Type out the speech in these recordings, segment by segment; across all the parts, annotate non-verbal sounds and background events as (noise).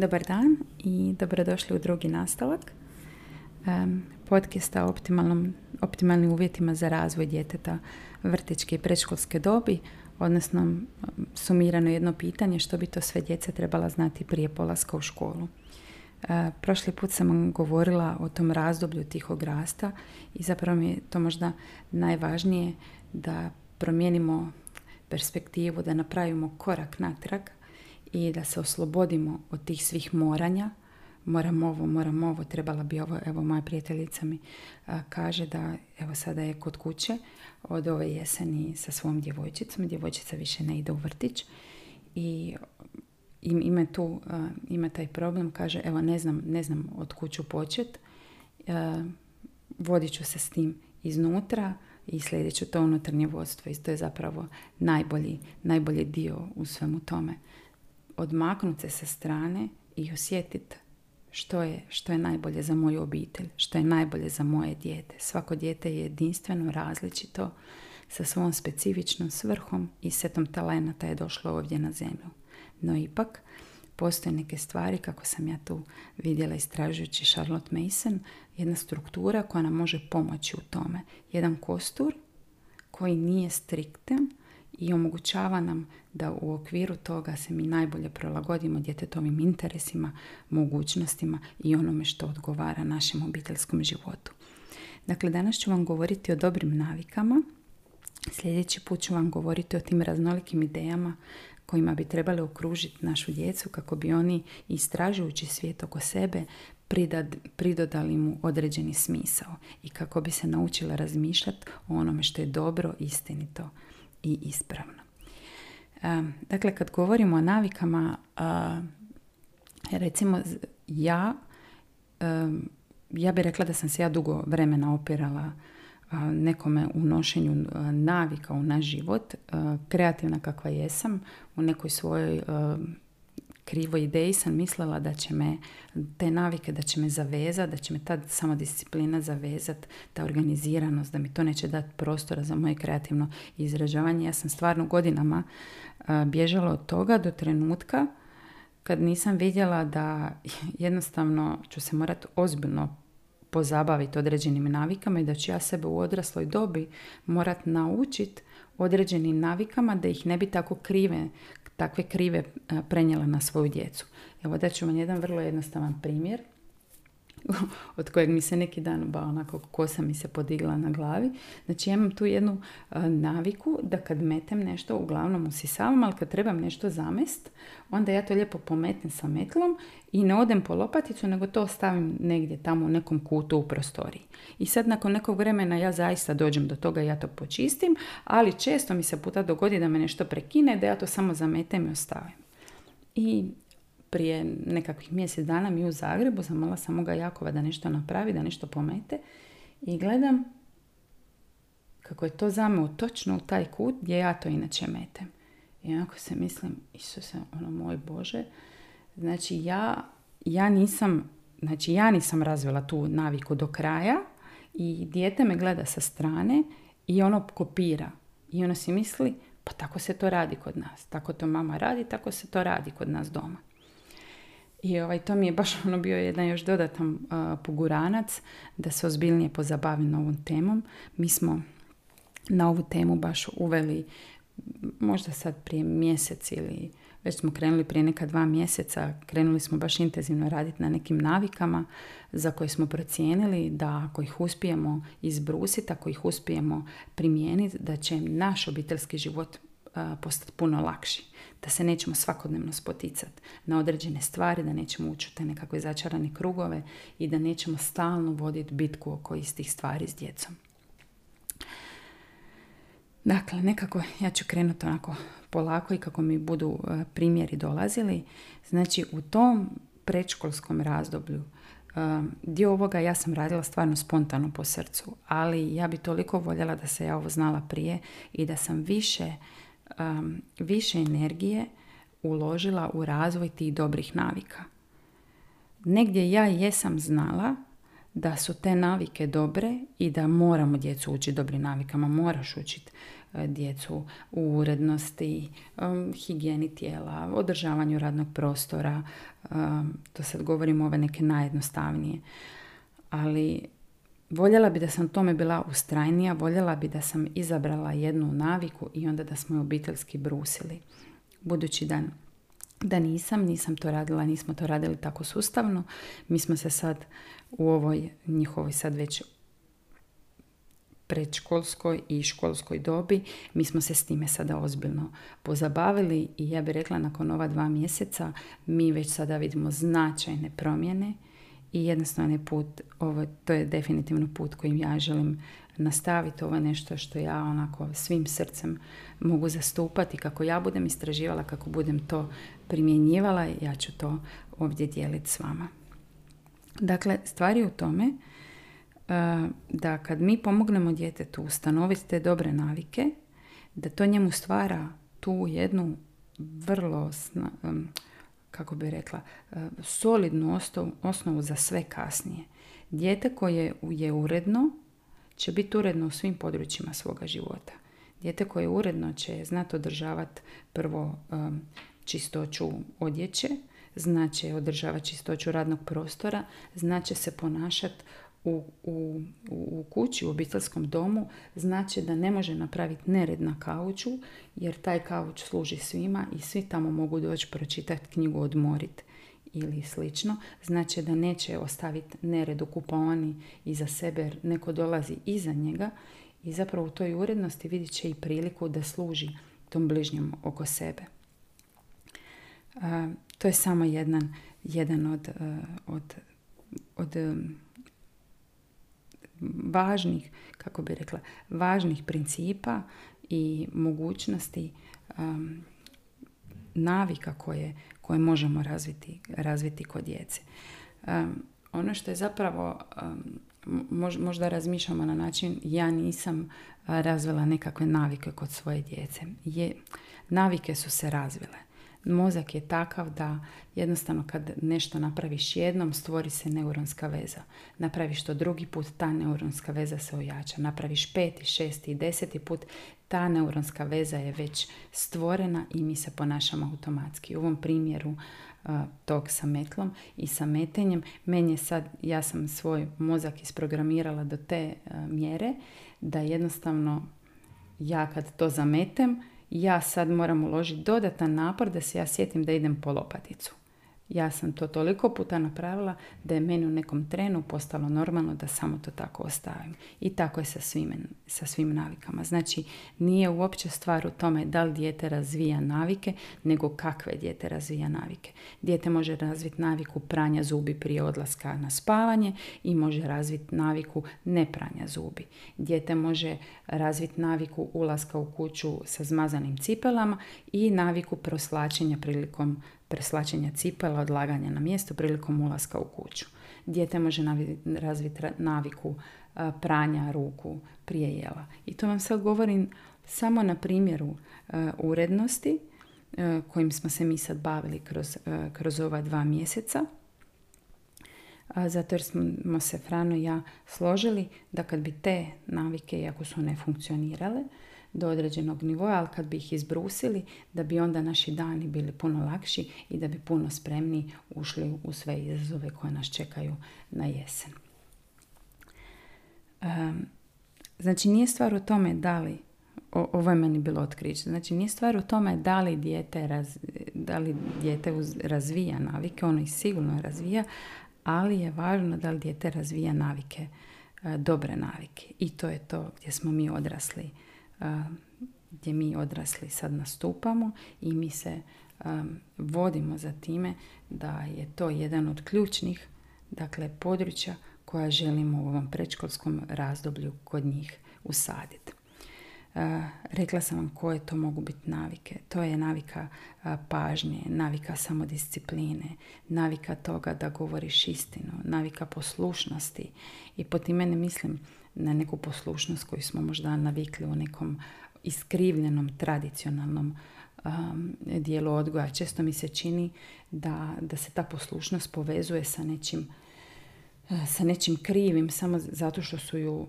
Dobar dan i dobrodošli u drugi nastavak podcasta o optimalnim uvjetima za razvoj djeteta vrtičke i predškolske dobi, odnosno sumirano jedno pitanje što bi to sve djeca trebala znati prije polaska u školu. Uh, prošli put sam govorila o tom razdoblju tihog rasta i zapravo mi je to možda najvažnije da promijenimo perspektivu, da napravimo korak natrag i da se oslobodimo od tih svih moranja. Moram ovo, moram ovo, trebala bi ovo. Evo, moja prijateljica mi kaže da evo sada je kod kuće od ove jeseni sa svom djevojčicom. Djevojčica više ne ide u vrtić i ima tu, ima taj problem, kaže evo ne znam, ne znam od kuću počet, vodit ću se s tim iznutra i slijedit ću to unutarnje vodstvo i to je zapravo najbolji, najbolji dio u svemu tome odmaknuti se sa strane i osjetiti što je, što je najbolje za moju obitelj, što je najbolje za moje dijete. Svako dijete je jedinstveno, različito, sa svom specifičnom svrhom i setom talenata je došlo ovdje na zemlju. No ipak, postoje neke stvari, kako sam ja tu vidjela istražujući Charlotte Mason, jedna struktura koja nam može pomoći u tome. Jedan kostur koji nije strikten, i omogućava nam da u okviru toga se mi najbolje prilagodimo djetetovim interesima, mogućnostima i onome što odgovara našem obiteljskom životu. Dakle, danas ću vam govoriti o dobrim navikama. Sljedeći put ću vam govoriti o tim raznolikim idejama kojima bi trebali okružiti našu djecu kako bi oni istražujući svijet oko sebe pridad, pridodali mu određeni smisao i kako bi se naučila razmišljati o onome što je dobro, istinito i ispravno. Dakle, kad govorimo o navikama, recimo ja, ja bih rekla da sam se ja dugo vremena opirala nekome u nošenju navika u naš život, kreativna kakva jesam, u nekoj svojoj krivoj ideji sam mislila da će me te navike, da će me zavezati, da će me ta samodisciplina zavezati, ta organiziranost, da mi to neće dati prostora za moje kreativno izražavanje. Ja sam stvarno godinama bježala od toga do trenutka kad nisam vidjela da jednostavno ću se morati ozbiljno pozabaviti određenim navikama i da ću ja sebe u odrasloj dobi morat naučiti određenim navikama da ih ne bi tako krive takve krive prenijela na svoju djecu. Evo da ću vam jedan vrlo jednostavan primjer (laughs) od kojeg mi se neki dan ba onako kosa mi se podigla na glavi. Znači ja imam tu jednu e, naviku da kad metem nešto, uglavnom usisavam, ali kad trebam nešto zamest, onda ja to lijepo pometnem sa metlom i ne odem po lopaticu, nego to stavim negdje tamo u nekom kutu u prostoriji. I sad nakon nekog vremena ja zaista dođem do toga ja to počistim, ali često mi se puta dogodi da me nešto prekine, da ja to samo zametem i ostavim. I prije nekakvih mjesec dana mi u Zagrebu zamala sam moga Jakova da nešto napravi, da nešto pomete i gledam kako je to zameo točno u taj kut gdje ja to inače metem. I onako se mislim, Isuse, ono moj Bože, znači ja, ja nisam, znači ja nisam razvila tu naviku do kraja i dijete me gleda sa strane i ono kopira. I ono si misli, pa tako se to radi kod nas. Tako to mama radi, tako se to radi kod nas doma. I ovaj, to mi je baš ono bio jedan još dodatan poguranac da se ozbiljnije pozabavim ovom temom. Mi smo na ovu temu baš uveli možda sad prije mjesec ili već smo krenuli prije neka dva mjeseca, krenuli smo baš intenzivno raditi na nekim navikama za koje smo procijenili da ako ih uspijemo izbrusiti, ako ih uspijemo primijeniti, da će naš obiteljski život postati puno lakši. Da se nećemo svakodnevno spoticati na određene stvari, da nećemo ući u te nekakve začarane krugove i da nećemo stalno voditi bitku oko istih stvari s djecom. Dakle, nekako ja ću krenuti onako polako i kako mi budu primjeri dolazili. Znači, u tom predškolskom razdoblju dio ovoga ja sam radila stvarno spontano po srcu, ali ja bi toliko voljela da se ja ovo znala prije i da sam više, više energije uložila u razvoj tih dobrih navika. Negdje ja jesam znala da su te navike dobre i da moramo djecu učiti dobrim navikama. Moraš učiti e, djecu u urednosti, um, higijeni tijela, održavanju radnog prostora. Um, to sad govorim ove neke najjednostavnije. Ali voljela bi da sam tome bila ustrajnija, voljela bi da sam izabrala jednu naviku i onda da smo je obiteljski brusili. Budući da da nisam, nisam to radila, nismo to radili tako sustavno. Mi smo se sad u ovoj njihovoj sad već predškolskoj i školskoj dobi, mi smo se s time sada ozbiljno pozabavili i ja bih rekla nakon ova dva mjeseca mi već sada vidimo značajne promjene i jednostavno je put, ovo, to je definitivno put kojim ja želim nastaviti. Ovo je nešto što ja onako svim srcem mogu zastupati. Kako ja budem istraživala, kako budem to primjenjivala, ja ću to ovdje dijeliti s vama. Dakle, stvari u tome e, da kad mi pomognemo djetetu ustanoviti te dobre navike, da to njemu stvara tu jednu vrlo, kako bi rekla, e, solidnu osnovu za sve kasnije. Dijete koje je uredno će biti uredno u svim područjima svoga života. Dijete koje je uredno će znati održavati prvo čistoću odjeće, znači održavati čistoću radnog prostora, znači se ponašati u, u, u kući, u obiteljskom domu, znači da ne može napraviti nered na kauču, jer taj kauč služi svima i svi tamo mogu doći pročitati knjigu, odmoriti ili slično, znači da neće ostaviti nered u kupaoni iza sebe jer neko dolazi iza njega i zapravo u toj urednosti vidjet će i priliku da služi tom bližnjem oko sebe. to je samo jedan, jedan od, e, od, od važnih, kako bi rekla, važnih principa i mogućnosti navika koje, koje možemo razviti, razviti kod djece. ono što je zapravo možda razmišljamo na način ja nisam razvila nekakve navike kod svoje djece. Je, navike su se razvile. Mozak je takav da jednostavno kad nešto napraviš jednom stvori se neuronska veza. Napraviš to drugi put, ta neuronska veza se ojača. Napraviš peti, šesti i deseti put, ta neuronska veza je već stvorena i mi se ponašamo automatski. U ovom primjeru tog sa metlom i sa metenjem. Meni je sad, ja sam svoj mozak isprogramirala do te mjere da jednostavno ja kad to zametem, ja sad moram uložiti dodatan napor da se ja sjetim da idem po lopaticu. Ja sam to toliko puta napravila da je meni u nekom trenu postalo normalno da samo to tako ostavim. I tako je sa svim, sa svim navikama. Znači, nije uopće stvar u tome da li dijete razvija navike, nego kakve dijete razvija navike. Dijete može razviti naviku pranja zubi prije odlaska na spavanje i može razviti naviku ne pranja zubi. Dijete može razviti naviku ulaska u kuću sa zmazanim cipelama i naviku proslačenja prilikom preslačenja cipela, odlaganja na mjesto prilikom ulaska u kuću. Dijete može razviti naviku pranja ruku prije jela. I to vam sad govorim samo na primjeru urednosti kojim smo se mi sad bavili kroz, kroz ova dva mjeseca. Zato jer smo se Frano i ja složili da kad bi te navike, iako su ne funkcionirale, do određenog nivoa, ali kad bi ih izbrusili, da bi onda naši dani bili puno lakši i da bi puno spremni ušli u sve izazove koje nas čekaju na jesen. znači nije stvar u tome da li ovo je meni bilo otkriće. Znači, nije stvar u tome da li dijete, raz, da li dijete razvija navike, ono ih sigurno razvija, ali je važno da li dijete razvija navike, e, dobre navike. I to je to gdje smo mi odrasli gdje mi odrasli sad nastupamo i mi se vodimo za time da je to jedan od ključnih dakle, područja koja želimo u ovom predškolskom razdoblju kod njih usaditi. rekla sam vam koje to mogu biti navike. To je navika pažnje, navika samodiscipline, navika toga da govoriš istinu, navika poslušnosti i po time ne mislim na neku poslušnost koju smo možda navikli u nekom iskrivljenom tradicionalnom um, dijelu odgoja. Često mi se čini da, da se ta poslušnost povezuje sa nečim sa nečim krivim samo zato što su ju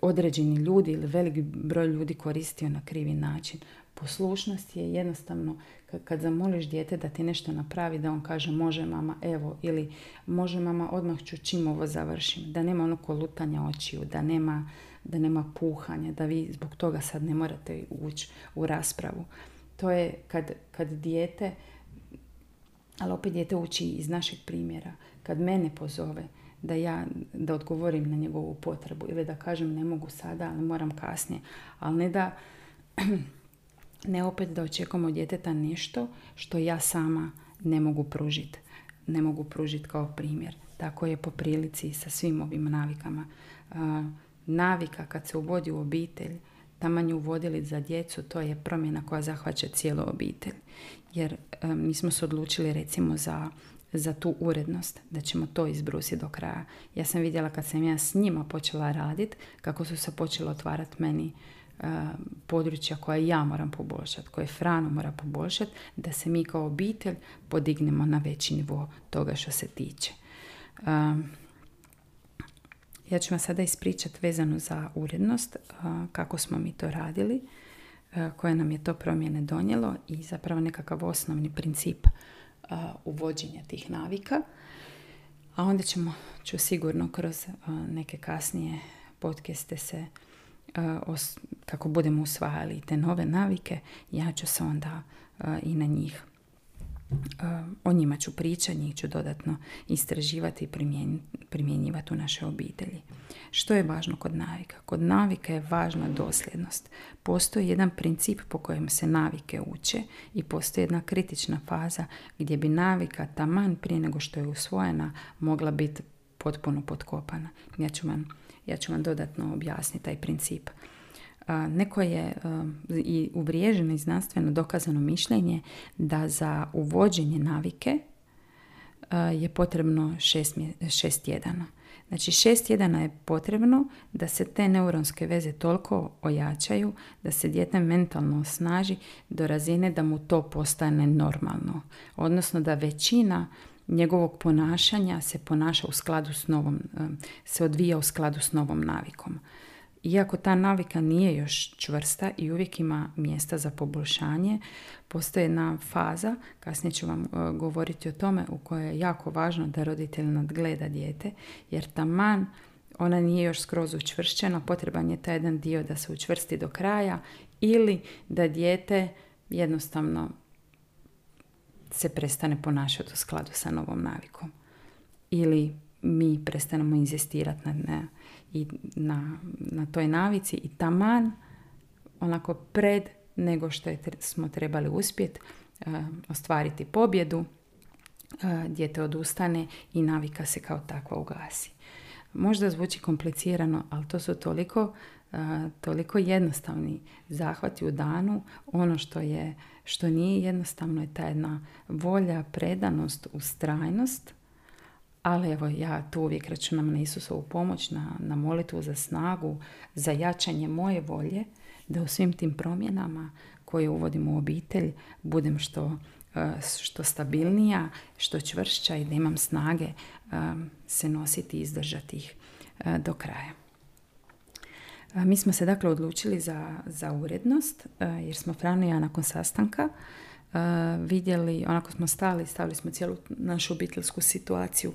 određeni ljudi ili velik broj ljudi koristio na krivi način. Poslušnost je jednostavno kad zamoliš dijete da ti nešto napravi, da on kaže može mama, evo, ili može mama, odmah ću čim ovo završim. Da nema ono kolutanja očiju, da nema, da nema puhanja, da vi zbog toga sad ne morate ući u raspravu. To je kad, kad dijete, ali opet dijete uči iz našeg primjera, kad mene pozove, da ja da odgovorim na njegovu potrebu ili da kažem ne mogu sada, ali moram kasnije. Ali ne da ne opet da očekujem od djeteta nešto što ja sama ne mogu pružiti. Ne mogu pružiti kao primjer. Tako je po prilici sa svim ovim navikama. navika kad se uvodi u obitelj, taman ju uvodili za djecu, to je promjena koja zahvaća cijelu obitelj. Jer mi smo se odlučili recimo za za tu urednost, da ćemo to izbrusiti do kraja. Ja sam vidjela kad sam ja s njima počela raditi, kako su se počele otvarati meni područja koja ja moram poboljšati, koje Frano mora poboljšati, da se mi kao obitelj podignemo na veći nivo toga što se tiče. ja ću vam sada ispričati vezano za urednost, kako smo mi to radili, koje nam je to promjene donijelo i zapravo nekakav osnovni princip uvođenja tih navika. A onda ćemo, ću sigurno kroz neke kasnije podcaste se kako budemo usvajali te nove navike, ja ću se onda i na njih o njima ću pričati, njih ću dodatno istraživati i primjenjivati u naše obitelji. Što je važno kod navika? Kod navika je važna dosljednost. Postoji jedan princip po kojem se navike uče i postoji jedna kritična faza gdje bi navika taman prije nego što je usvojena mogla biti potpuno potkopana. Ja ću vam, ja ću vam dodatno objasniti taj princip. Neko je i uvriježeno i znanstveno dokazano mišljenje da za uvođenje navike je potrebno šest, šest tjedana. Znači šest tjedana je potrebno da se te neuronske veze toliko ojačaju, da se dijete mentalno osnaži do razine da mu to postane normalno. Odnosno da većina njegovog ponašanja se ponaša u skladu s novom, se odvija u skladu s novom navikom. Iako ta navika nije još čvrsta i uvijek ima mjesta za poboljšanje, postoji jedna faza, kasnije ću vam e, govoriti o tome, u kojoj je jako važno da roditelj nadgleda dijete, jer taman ona nije još skroz učvršćena, potreban je taj jedan dio da se učvrsti do kraja ili da dijete jednostavno se prestane ponašati u skladu sa novom navikom. Ili mi prestanemo inzistirati na, i na, na toj navici i taman onako pred nego što je, smo trebali uspjeti uh, ostvariti pobjedu, uh, dijete odustane i navika se kao takva ugasi. Možda zvuči komplicirano, ali to su toliko, uh, toliko jednostavni zahvati u danu. Ono što je što nije jednostavno je ta jedna volja, predanost, ustrajnost ali evo ja tu uvijek računam na Isusovu pomoć, na, na molitvu za snagu, za jačanje moje volje, da u svim tim promjenama koje uvodim u obitelj budem što, što stabilnija, što čvršća i da imam snage e, se nositi i izdržati ih e, do kraja. Mi smo se dakle odlučili za, za urednost jer smo Frano i ja nakon sastanka vidjeli, onako smo stali, stavili smo cijelu našu obiteljsku situaciju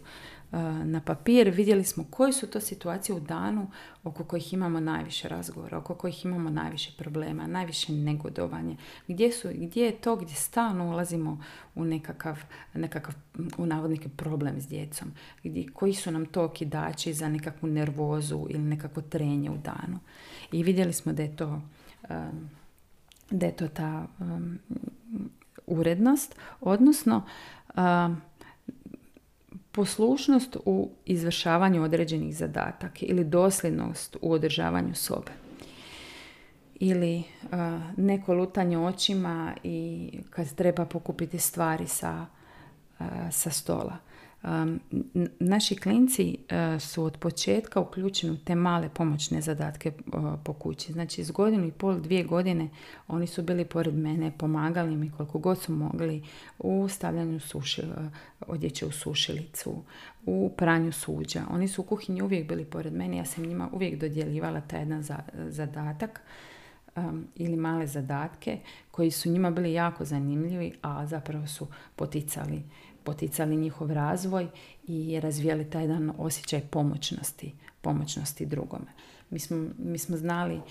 na papir, vidjeli smo koje su to situacije u danu oko kojih imamo najviše razgovora, oko kojih imamo najviše problema, najviše negodovanje, gdje, su, gdje je to gdje stalno ulazimo u nekakav, nekakav u navodnike problem s djecom, gdje, koji su nam to okidači za nekakvu nervozu ili nekakvo trenje u danu. I vidjeli smo da je to, da je to ta urednost, odnosno poslušnost u izvršavanju određenih zadataka ili dosljednost u održavanju sobe. Ili neko lutanje očima i kad treba pokupiti stvari sa, sa stola naši klinci e, su od početka uključeni u te male pomoćne zadatke e, po kući. Znači, iz godinu i pol, dvije godine oni su bili pored mene, pomagali mi koliko god su mogli u stavljanju suši, e, odjeće u sušilicu, u pranju suđa. Oni su u kuhinji uvijek bili pored mene, ja sam njima uvijek dodjeljivala taj jedan zadatak ili male zadatke koji su njima bili jako zanimljivi, a zapravo su poticali, poticali njihov razvoj i razvijali taj jedan osjećaj pomoćnosti, pomoćnosti drugome. Mi smo, mi smo znali,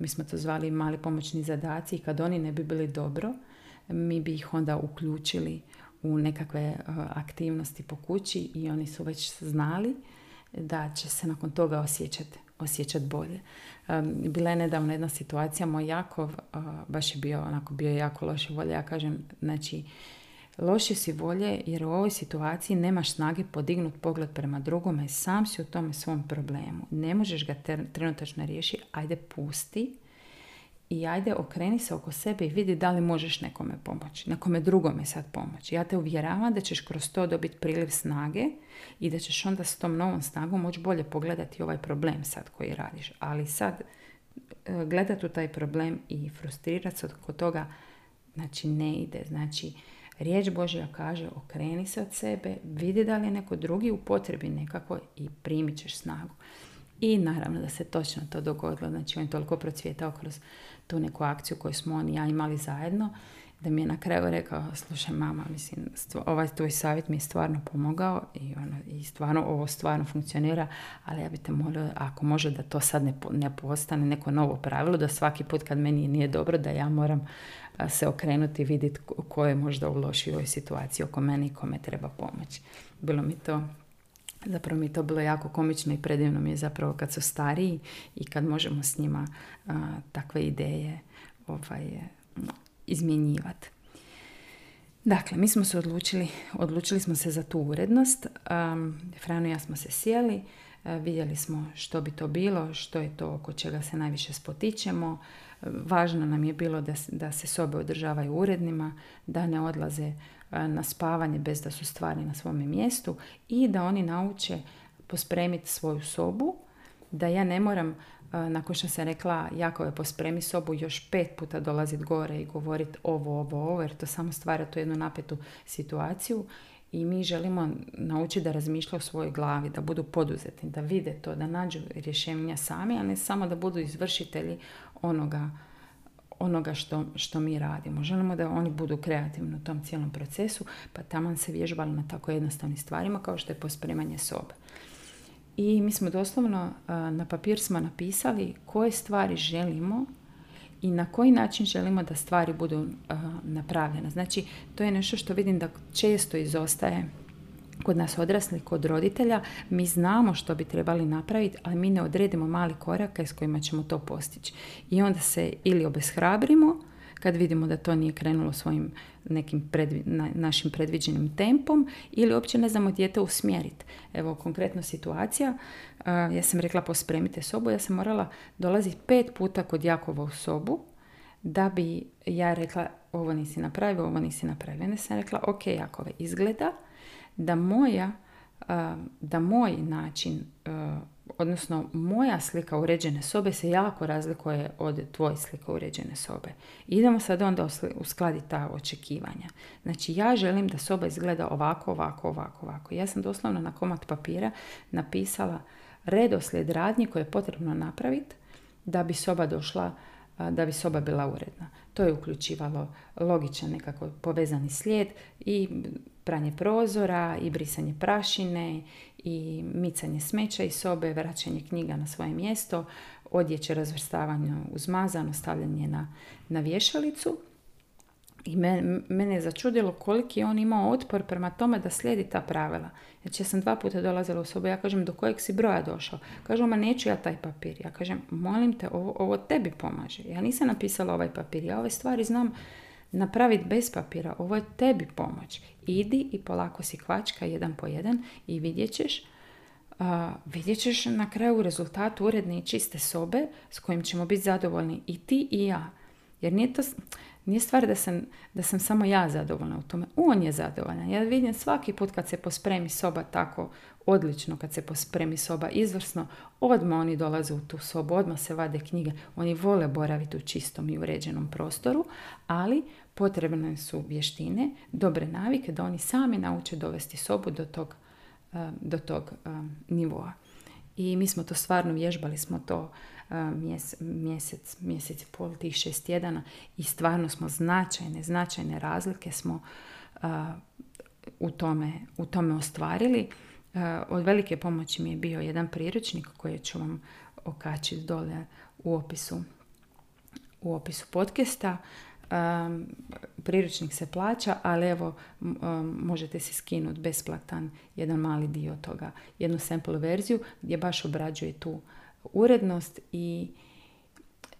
mi smo to zvali mali pomoćni zadaci i kad oni ne bi bili dobro, mi bi ih onda uključili u nekakve aktivnosti po kući i oni su već znali da će se nakon toga osjećati osjećat bolje. Bila je nedavno jedna situacija, moj Jakov baš je bio onako bio jako loše volje. Ja kažem, znači, loše si volje jer u ovoj situaciji nemaš snage podignut pogled prema drugome i sam si u tome svom problemu. Ne možeš ga trenutačno riješiti, ajde pusti i ajde okreni se oko sebe i vidi da li možeš nekome pomoći, nekome drugome sad pomoći. Ja te uvjeravam da ćeš kroz to dobiti priliv snage i da ćeš onda s tom novom snagom moći bolje pogledati ovaj problem sad koji radiš. Ali sad e, gledati u taj problem i frustrirati se oko toga, znači ne ide. Znači, riječ Božja kaže okreni se od sebe, vidi da li je neko drugi u potrebi nekako i primit ćeš snagu. I naravno da se točno to dogodilo, znači on je toliko procvjetao kroz tu neku akciju koju smo on i ja imali zajedno, da mi je na kraju rekao, slušaj mama, mislim, ovaj tvoj savjet mi je stvarno pomogao i, ono, i stvarno ovo stvarno funkcionira, ali ja bi te molio, ako može da to sad ne, ne postane neko novo pravilo, da svaki put kad meni nije dobro, da ja moram se okrenuti i vidjeti ko je možda u lošijoj situaciji oko mene i kome treba pomoć. Bilo mi to Zapravo mi to bilo jako komično i predivno mi je zapravo kad su stariji i kad možemo s njima takve ideje ovaj, izmjenjivati. Dakle, mi smo se odlučili, odlučili smo se za tu urednost. Um, Frano i ja smo se sjeli, vidjeli smo što bi to bilo, što je to oko čega se najviše spotičemo. Važno nam je bilo da, da se sobe održavaju urednima, da ne odlaze na spavanje bez da su stvari na svome mjestu i da oni nauče pospremiti svoju sobu, da ja ne moram, nakon što sam rekla Jakove pospremi sobu, još pet puta dolaziti gore i govoriti ovo, ovo, ovo, jer to samo stvara tu jednu napetu situaciju i mi želimo naučiti da razmišljaju o svojoj glavi, da budu poduzetni, da vide to, da nađu rješenja sami, a ne samo da budu izvršitelji onoga onoga što, što mi radimo. Želimo da oni budu kreativni u tom cijelom procesu, pa tamo se vježbali na tako jednostavnim stvarima kao što je pospremanje sobe. I mi smo doslovno na papir smo napisali koje stvari želimo i na koji način želimo da stvari budu napravljene. Znači, to je nešto što vidim da često izostaje kod nas odrasli, kod roditelja, mi znamo što bi trebali napraviti, ali mi ne odredimo mali korake s kojima ćemo to postići. I onda se ili obeshrabrimo, kad vidimo da to nije krenulo svojim nekim našim predviđenim tempom ili uopće ne znamo dijete usmjeriti. Evo konkretno situacija, ja sam rekla pospremite sobu, ja sam morala dolaziti pet puta kod Jakova u sobu da bi ja rekla ovo nisi napravio, ovo nisi napravio. Ne sam rekla ok Jakove, izgleda da moja da moj način odnosno moja slika uređene sobe se jako razlikuje od tvoje slike uređene sobe. Idemo sad onda uskladiti ta očekivanja. Znači ja želim da soba izgleda ovako, ovako, ovako, ovako. Ja sam doslovno na komad papira napisala redoslijed radnji koje je potrebno napraviti da bi soba došla, da bi soba bila uredna. To je uključivalo logičan nekako povezani slijed i pranje prozora i brisanje prašine i micanje smeća iz sobe, vraćanje knjiga na svoje mjesto, odjeće razvrstavanje uzmazano, stavljanje na, na vješalicu. I mene je začudilo koliki je on imao otpor prema tome da slijedi ta pravila. Znači ja sam dva puta dolazila u sobu, ja kažem do kojeg si broja došao. Kažu, ma neću ja taj papir. Ja kažem, molim te, ovo, ovo tebi pomaže. Ja nisam napisala ovaj papir, ja ove stvari znam napraviti bez papira. Ovo je tebi pomoć. Idi i polako si kvačka jedan po jedan i vidjet ćeš vidjet ćeš na kraju rezultat uredne i čiste sobe s kojim ćemo biti zadovoljni i ti i ja. Jer nije to, nije stvar da sam, da sam samo ja zadovoljna u tome. On je zadovoljan. Ja vidim svaki put kad se pospremi soba tako odlično, kad se pospremi soba izvrsno, odmah oni dolaze u tu sobu, odmah se vade knjige. Oni vole boraviti u čistom i uređenom prostoru, ali potrebne su vještine, dobre navike da oni sami nauče dovesti sobu do tog do tog nivoa. I mi smo to stvarno vježbali, smo to mjesec, mjesec i pol, tih šest tjedana i stvarno smo značajne, značajne razlike smo u tome, u tome ostvarili. Od velike pomoći mi je bio jedan priručnik koji ću vam okačiti dole u opisu, u opisu podcasta. Priručnik se plaća, ali evo možete si skinuti besplatan jedan mali dio toga, jednu sample verziju gdje baš obrađuje tu urednost i,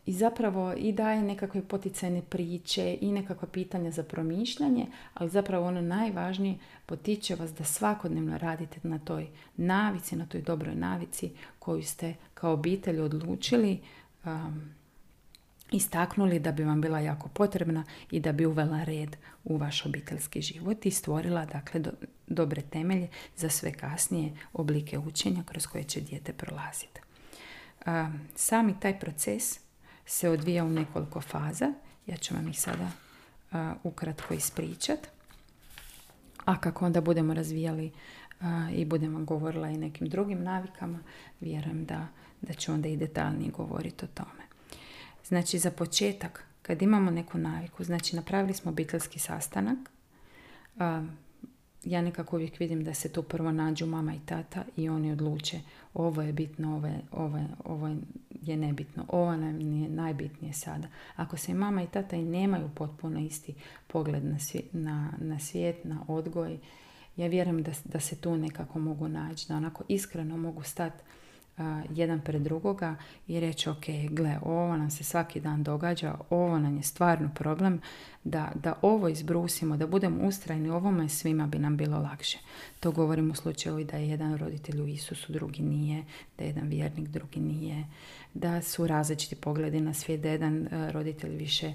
i zapravo i daje nekakve poticajne priče i nekakva pitanja za promišljanje, ali zapravo ono najvažnije potiče vas da svakodnevno radite na toj navici, na toj dobroj navici koju ste kao obitelj odlučili um, istaknuli da bi vam bila jako potrebna i da bi uvela red u vaš obiteljski život i stvorila dakle dobre temelje za sve kasnije oblike učenja kroz koje će dijete prolaziti. Sami taj proces se odvija u nekoliko faza. Ja ću vam ih sada ukratko ispričat. A kako onda budemo razvijali i budemo govorila i nekim drugim navikama, vjerujem da, da ću onda i detaljnije govoriti o tome. Znači za početak, kad imamo neku naviku, znači napravili smo obiteljski sastanak, ja nekako uvijek vidim da se tu prvo nađu mama i tata i oni odluče ovo je bitno, ovo je, ovo je, ovo je nebitno, ovo nam je najbitnije sada. Ako se mama i tata i nemaju potpuno isti pogled na, svijet, na, na svijet, na odgoj, ja vjerujem da, da se tu nekako mogu naći, da onako iskreno mogu stati jedan pred drugoga i reći ok, gle, ovo nam se svaki dan događa, ovo nam je stvarno problem, da, da ovo izbrusimo, da budemo ustrajni ovome, svima bi nam bilo lakše. To govorim u slučaju da je jedan roditelj u Isusu, drugi nije, da je jedan vjernik, drugi nije, da su različiti pogledi na svijet, da jedan roditelj više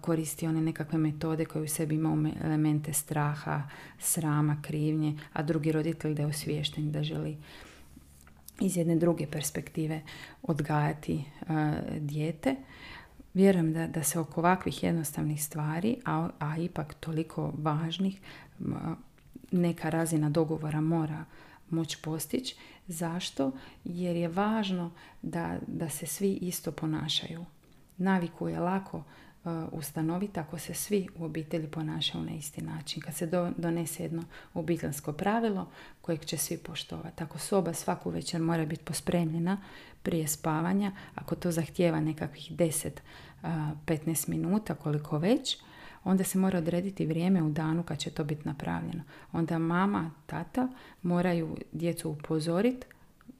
koristi one nekakve metode koje u sebi imaju elemente straha, srama, krivnje, a drugi roditelj da je osviješten, da želi iz jedne druge perspektive odgajati uh, dijete. Vjerujem da, da se oko ovakvih jednostavnih stvari, a, a ipak toliko važnih, neka razina dogovora mora moći postići. Zašto? Jer je važno da, da se svi isto ponašaju. Naviku je lako ustanoviti ako se svi u obitelji ponašaju na isti način. Kad se donese jedno obiteljsko pravilo kojeg će svi poštovati. Ako soba svaku večer mora biti pospremljena prije spavanja, ako to zahtijeva nekakvih 10-15 uh, minuta, koliko već, onda se mora odrediti vrijeme u danu kad će to biti napravljeno. Onda mama, tata moraju djecu upozoriti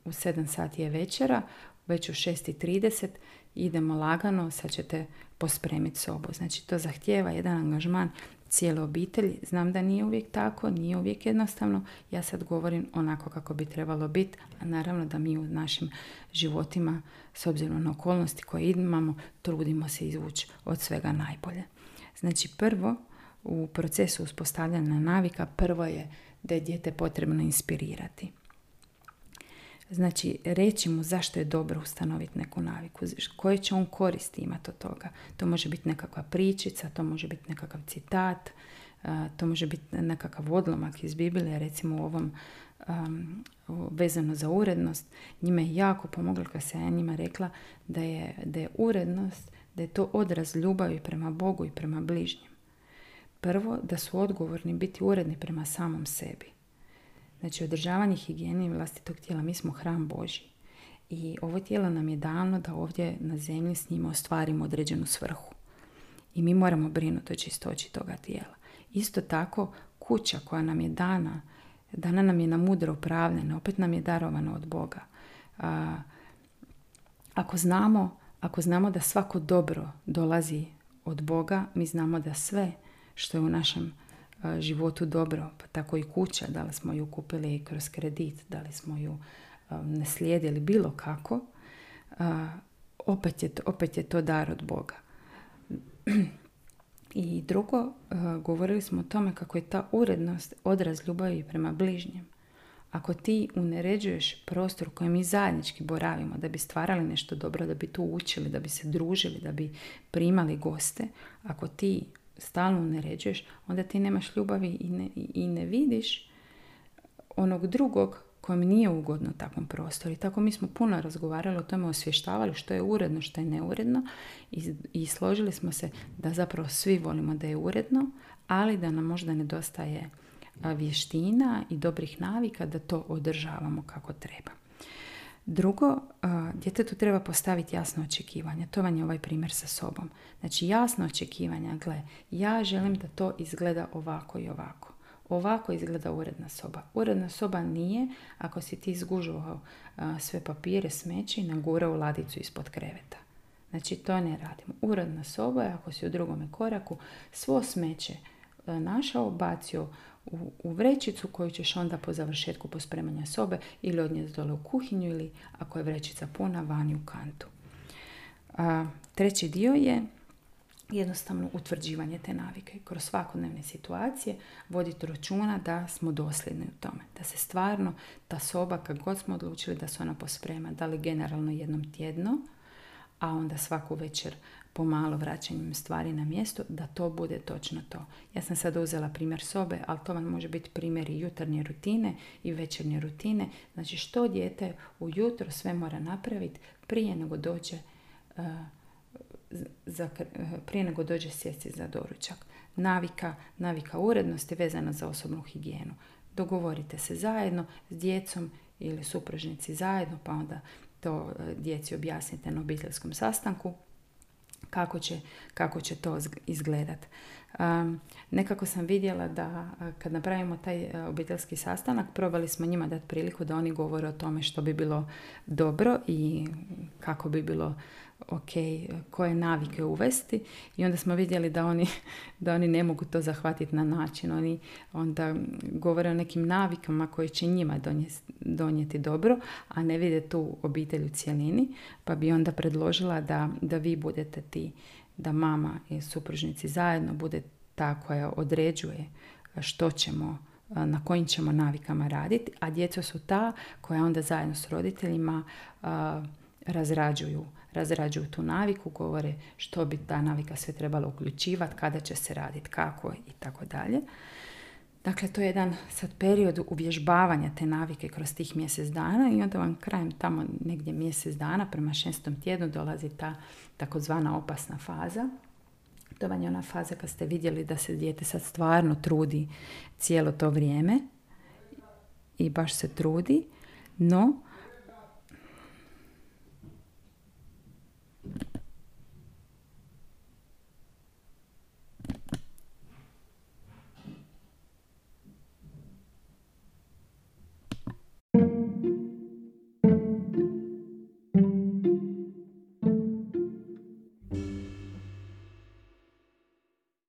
u 7 sati je večera, već u 6.30 idemo lagano, sad ćete pospremiti sobu. Znači to zahtijeva jedan angažman cijele obitelji. Znam da nije uvijek tako, nije uvijek jednostavno. Ja sad govorim onako kako bi trebalo biti, a naravno da mi u našim životima, s obzirom na okolnosti koje imamo, trudimo se izvući od svega najbolje. Znači prvo, u procesu uspostavljanja navika, prvo je da je dijete potrebno inspirirati. Znači, reći mu zašto je dobro ustanoviti neku naviku, koje će on koristi imati od toga. To može biti nekakva pričica, to može biti nekakav citat, to može biti nekakav odlomak iz Biblije, recimo u ovom vezano za urednost. Njima je jako pomoglo kad se ja njima rekla da je, da je urednost, da je to odraz ljubavi prema Bogu i prema bližnjim. Prvo, da su odgovorni biti uredni prema samom sebi. Znači, održavanje higijene vlastitog tijela. Mi smo hram Boži. I ovo tijelo nam je dano da ovdje na zemlji s njima ostvarimo određenu svrhu. I mi moramo brinuti o čistoći toga tijela. Isto tako, kuća koja nam je dana, dana nam je na mudro upravljena, opet nam je darovana od Boga. A, ako znamo, ako znamo da svako dobro dolazi od Boga, mi znamo da sve što je u našem životu dobro, pa tako i kuća, da li smo ju kupili kroz kredit, da li smo ju naslijedili bilo kako, opet je, to, opet je to dar od Boga. I drugo, govorili smo o tome kako je ta urednost odraz ljubavi prema bližnjem. Ako ti uneređuješ prostor u kojem mi zajednički boravimo, da bi stvarali nešto dobro, da bi tu učili, da bi se družili, da bi primali goste, ako ti stalno naređuješ, onda ti nemaš ljubavi i ne, i ne vidiš onog drugog kojem nije ugodno takvom prostoru. I tako mi smo puno razgovarali o tome, osvještavali što je uredno, što je neuredno i, i složili smo se da zapravo svi volimo da je uredno, ali da nam možda nedostaje vještina i dobrih navika da to održavamo kako treba. Drugo, djetetu treba postaviti jasno očekivanje. To vam je ovaj primjer sa sobom. Znači jasno očekivanja, gle, ja želim da to izgleda ovako i ovako. Ovako izgleda uredna soba. Uredna soba nije ako si ti izgužovao sve papire, smeći i nagurao u ladicu ispod kreveta. Znači to ne radimo. Uredna soba je ako si u drugome koraku svo smeće našao, bacio u, u vrećicu koju ćeš onda po završetku pospremanja sobe ili odnijeti dole u kuhinju ili ako je vrećica puna vani u kantu. A, treći dio je jednostavno utvrđivanje te navike. Kroz svakodnevne situacije voditi računa da smo dosljedni u tome. Da se stvarno ta soba, kad god smo odlučili da se ona posprema, da li generalno jednom tjedno, a onda svaku večer pomalo vraćanjem stvari na mjesto, da to bude točno to. Ja sam sad uzela primjer sobe, ali to vam može biti primjer i jutarnje rutine i večernje rutine. Znači što dijete ujutro sve mora napraviti prije nego dođe uh, za, prije nego dođe sjesti za doručak. Navika, navika urednosti vezana za osobnu higijenu. Dogovorite se zajedno s djecom ili supružnici zajedno, pa onda to e, djeci objasnite na obiteljskom sastanku kako će, kako će to izgledat. Um, nekako sam vidjela da kad napravimo taj e, obiteljski sastanak, probali smo njima dati priliku da oni govore o tome što bi bilo dobro i kako bi bilo ok, koje navike uvesti i onda smo vidjeli da oni, (laughs) da oni ne mogu to zahvatiti na način. Oni onda govore o nekim navikama koje će njima donijeti, dobro, a ne vide tu obitelj u cijelini, pa bi onda predložila da, da vi budete ti, da mama i supružnici zajedno bude ta koja određuje što ćemo na kojim ćemo navikama raditi, a djeca su ta koja onda zajedno s roditeljima razrađuju razrađuju tu naviku, govore što bi ta navika sve trebala uključivati, kada će se raditi, kako i tako dalje. Dakle, to je jedan sad period uvježbavanja te navike kroz tih mjesec dana i onda vam krajem tamo negdje mjesec dana prema šestom tjednu dolazi ta takozvana opasna faza. To vam je ona faza kad ste vidjeli da se dijete sad stvarno trudi cijelo to vrijeme i baš se trudi, no